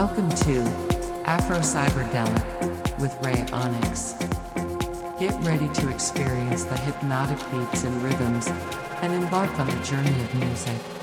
Welcome to Afro Cyberdelic with Ray Onyx. Get ready to experience the hypnotic beats and rhythms and embark on a journey of music.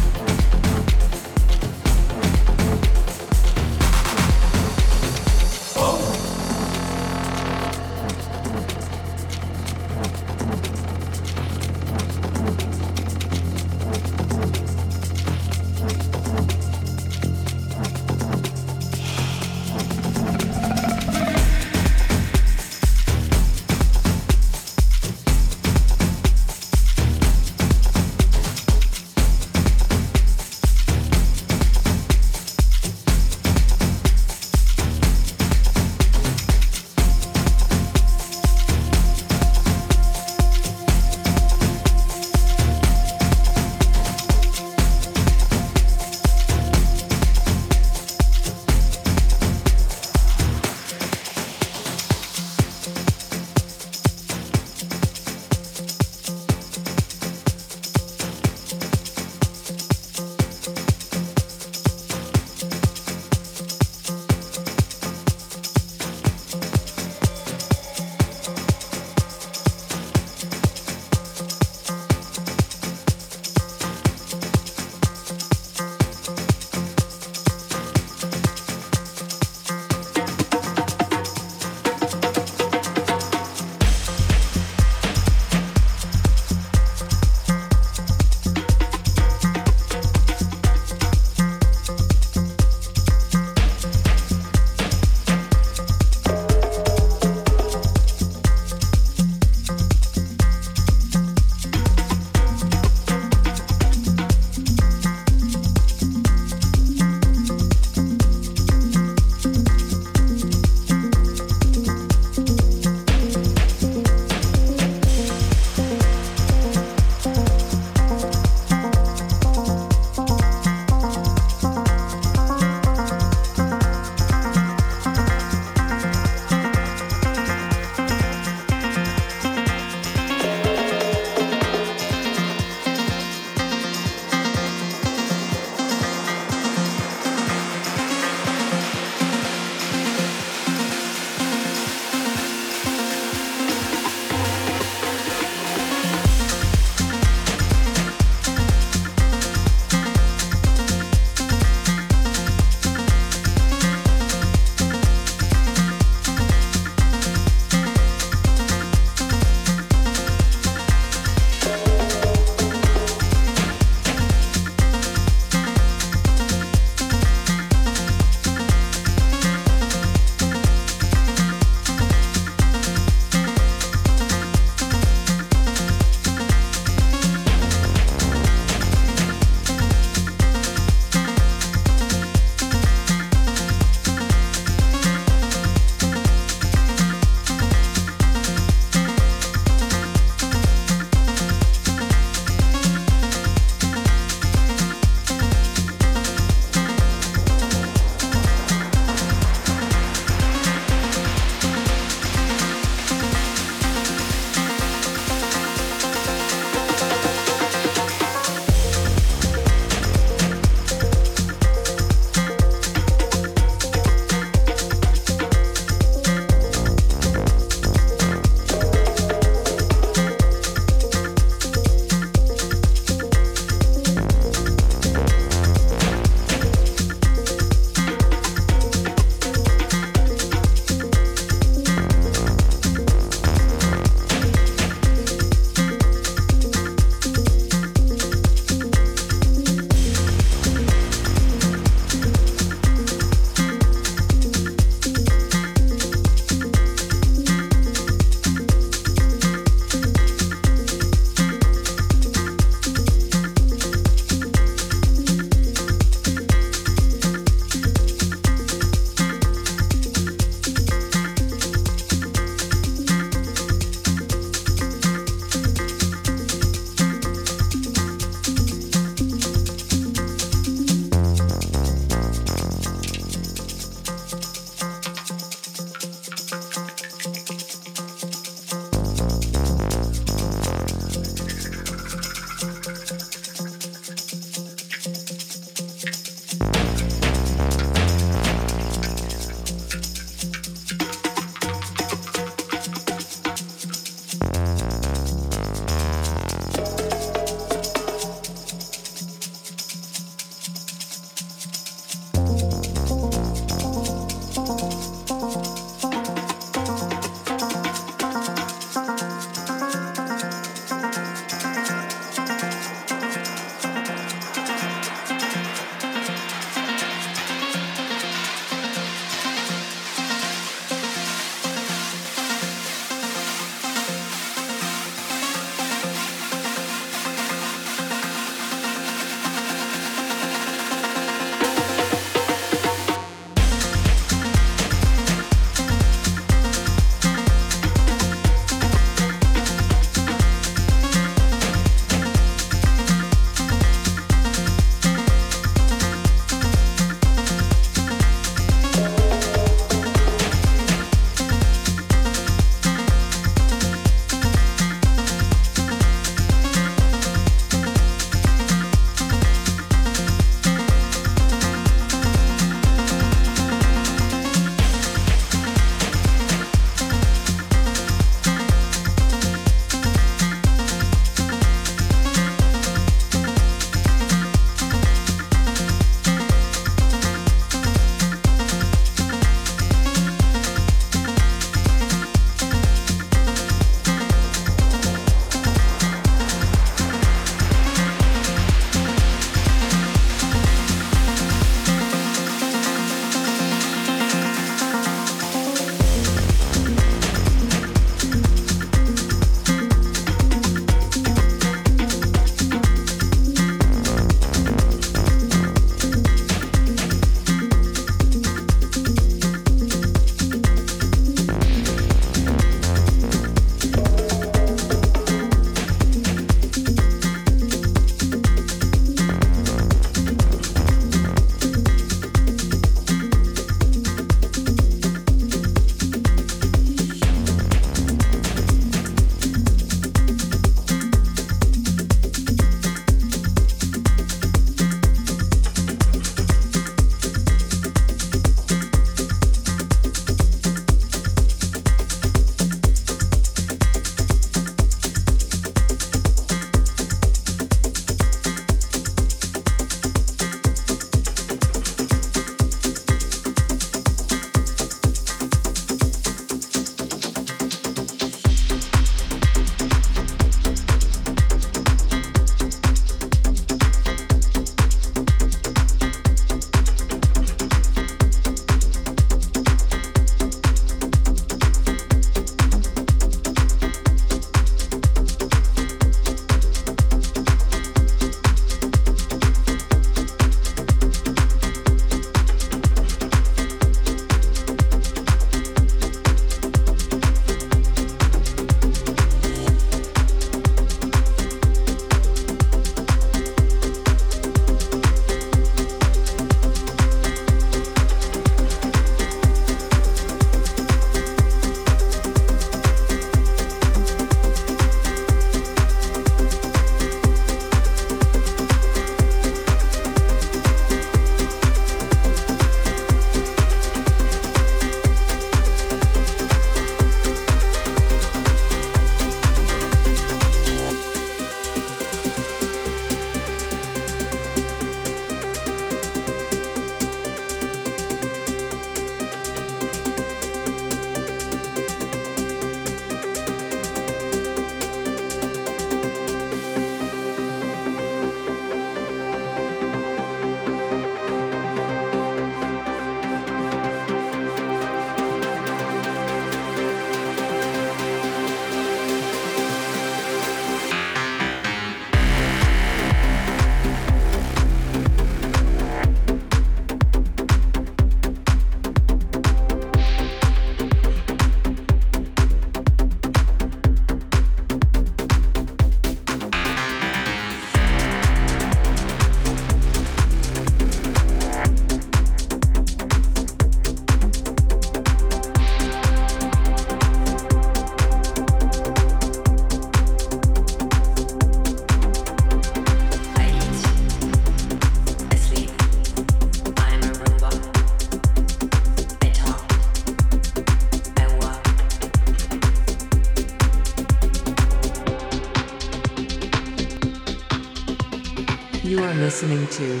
Are listening to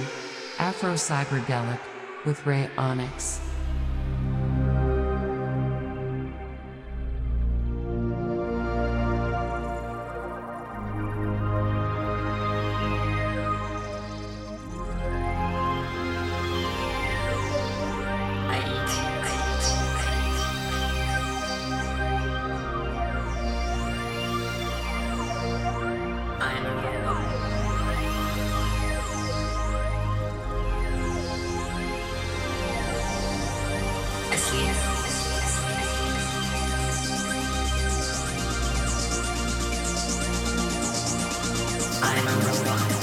Afro Cyberdelic with Ray Onyx. I'm a robot.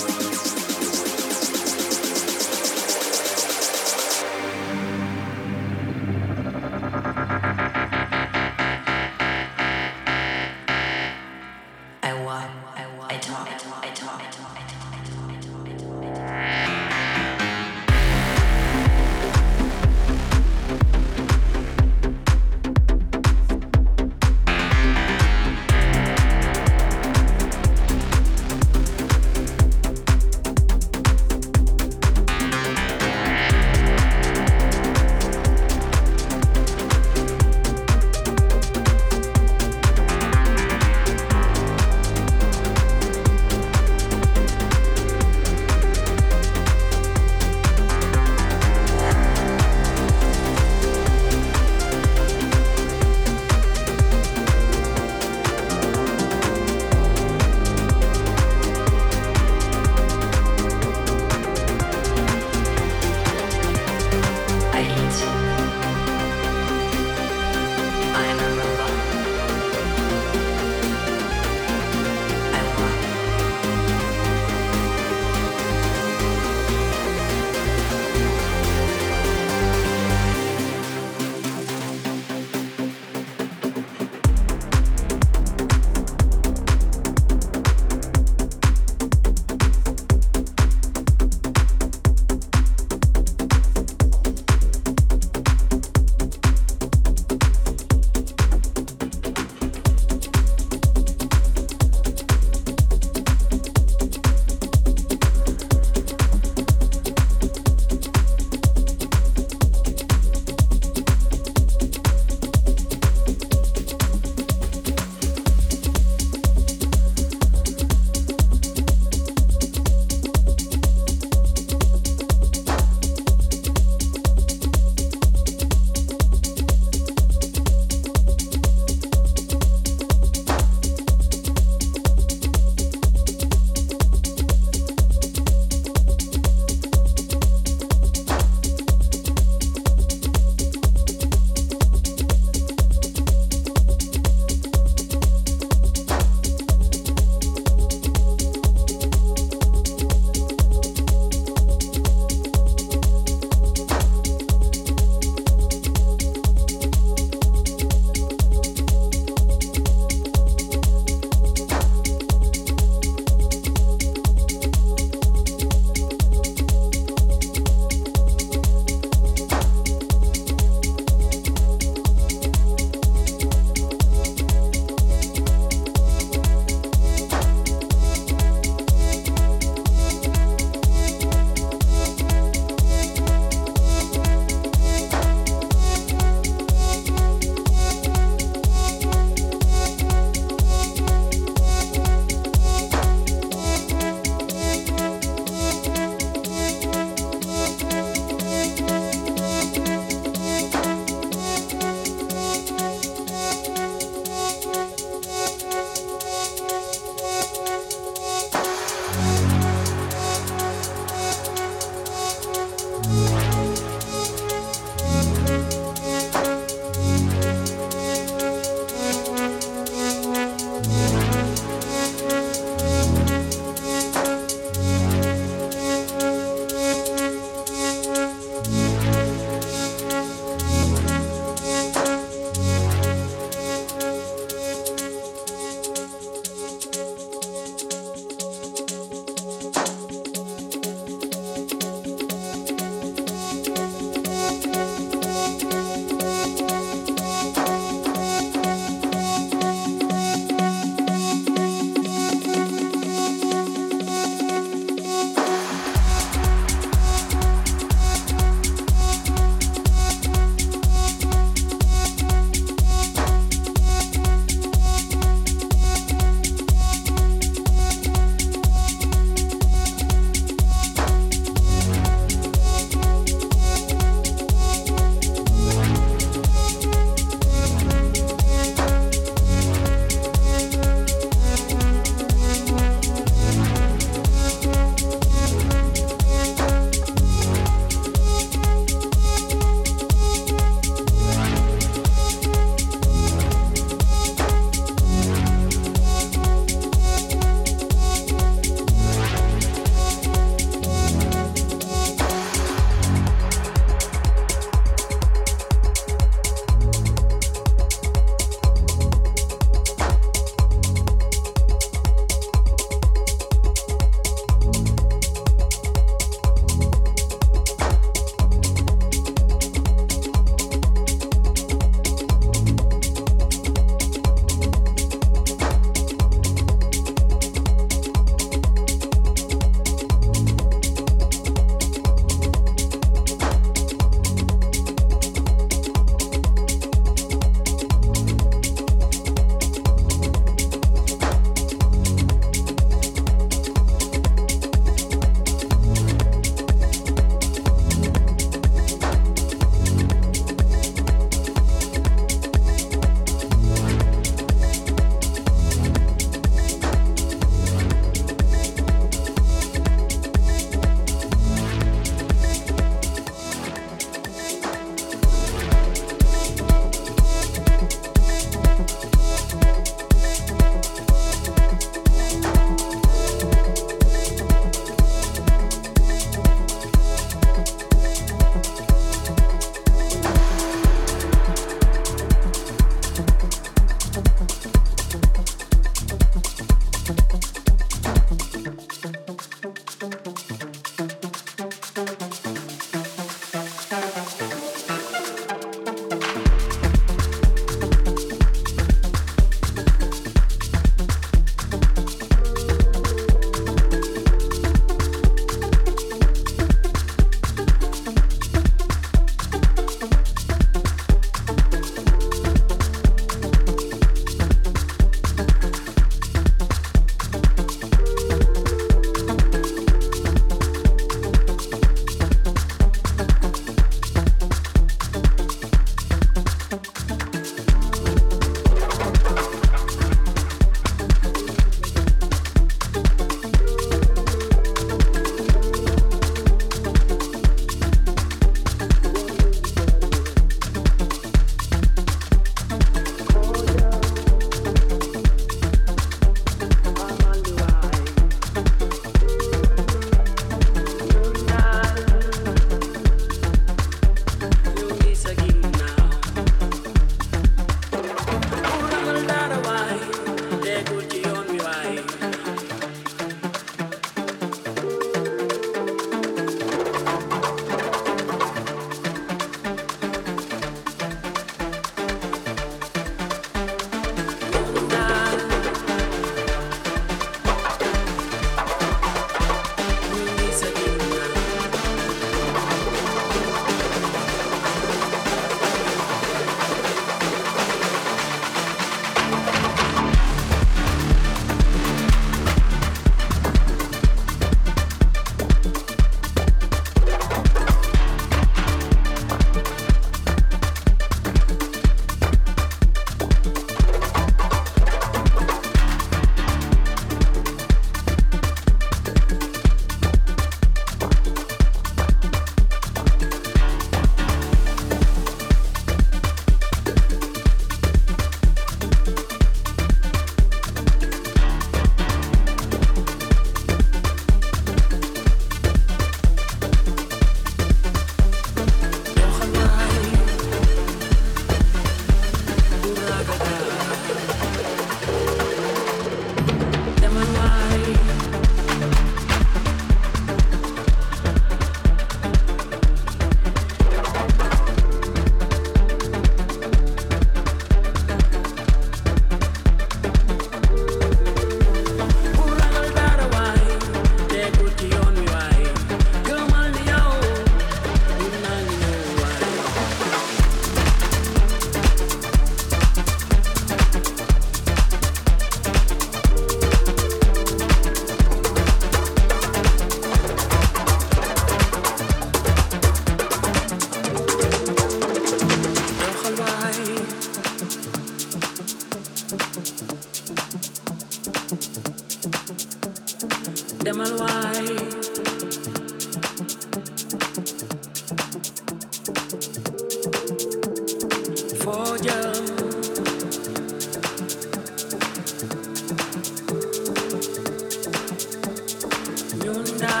You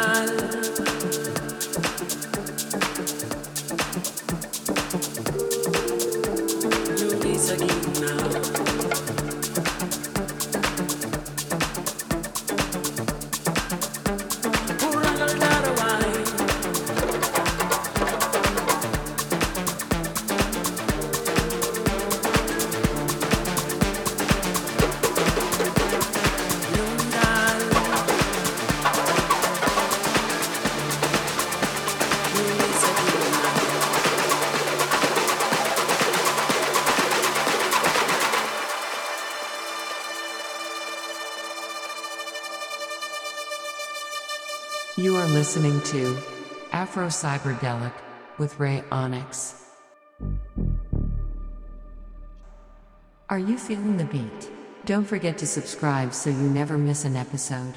Afro Cyberdelic with Ray Onyx. Are you feeling the beat? Don't forget to subscribe so you never miss an episode.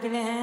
bless.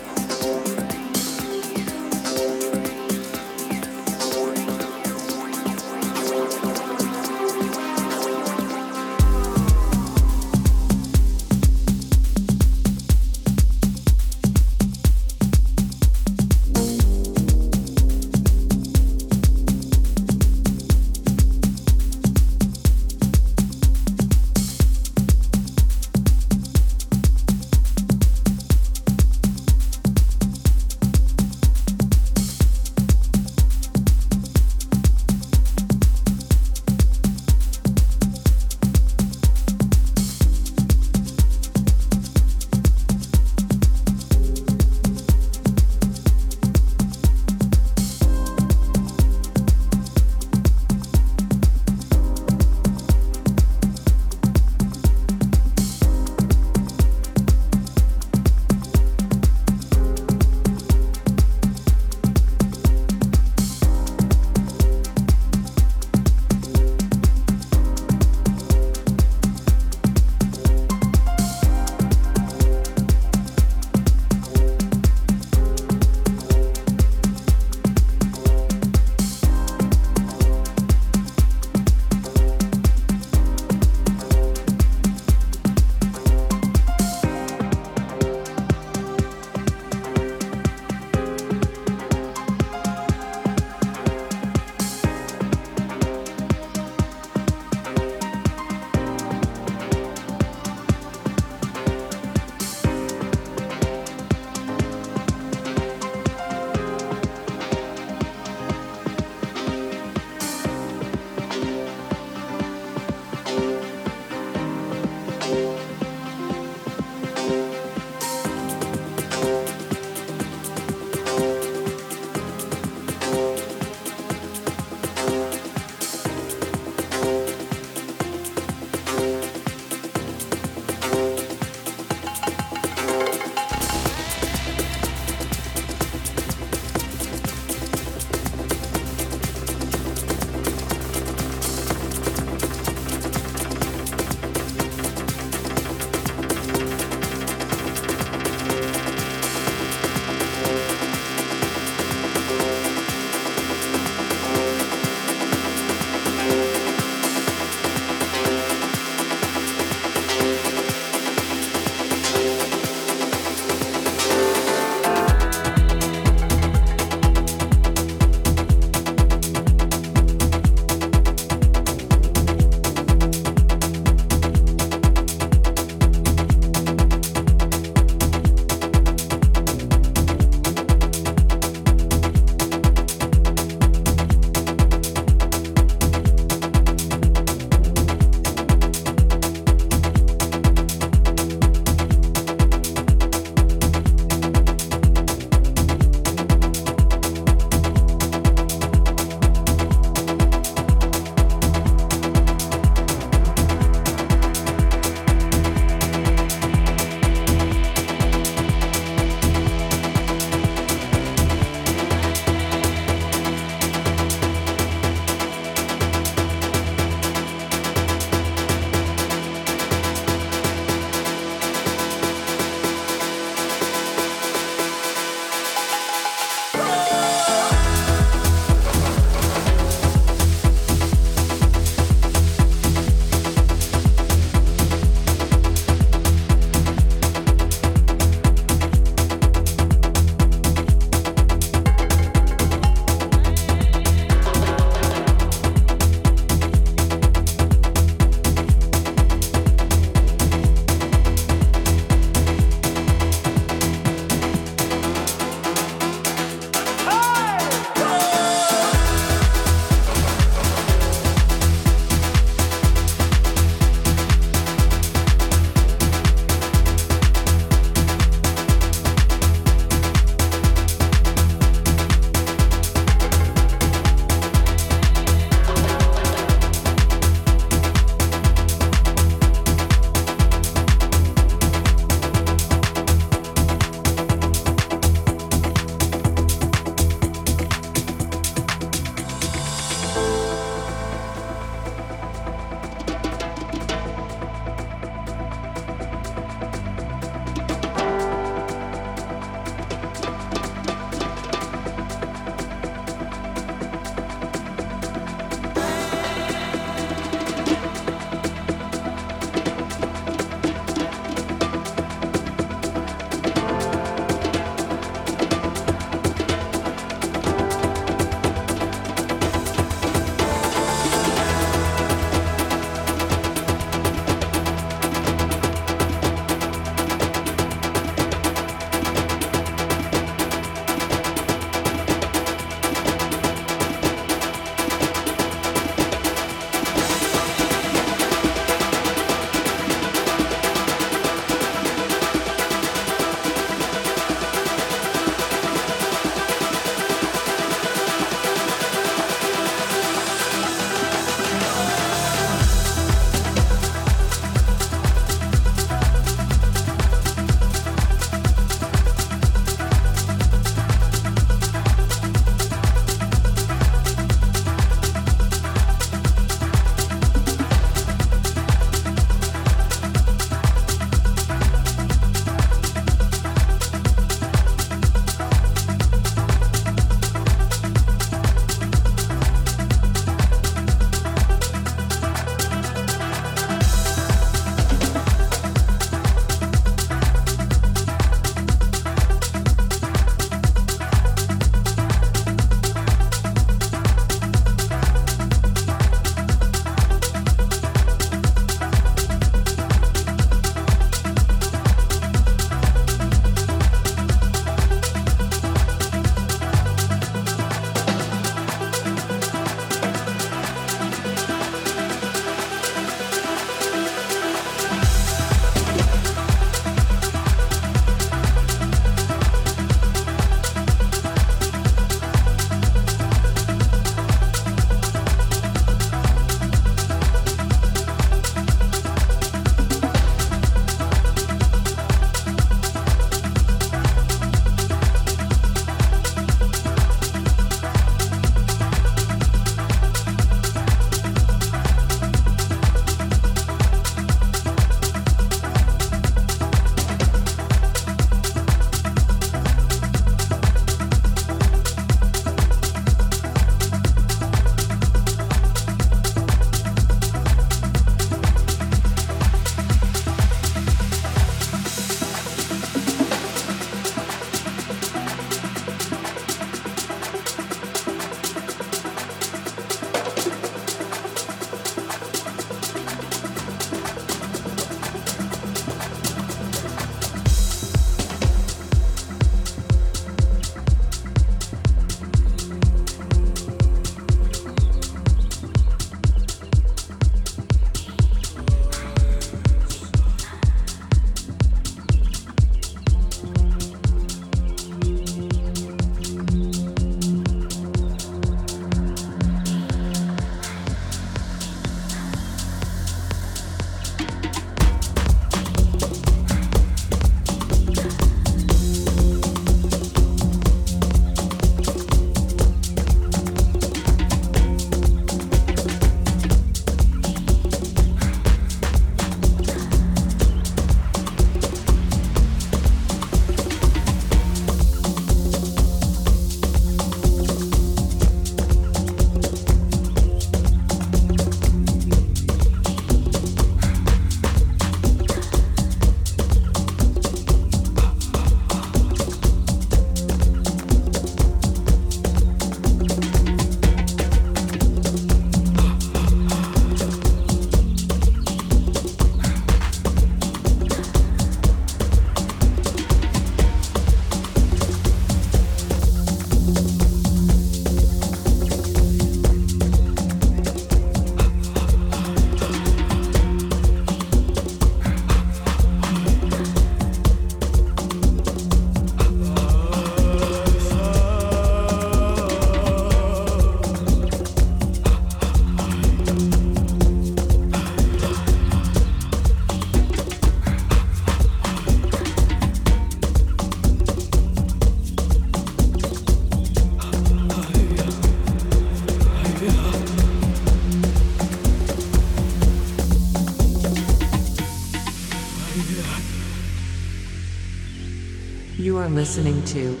Listening to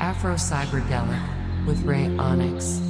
Afro Cyberdelic with Ray Onyx.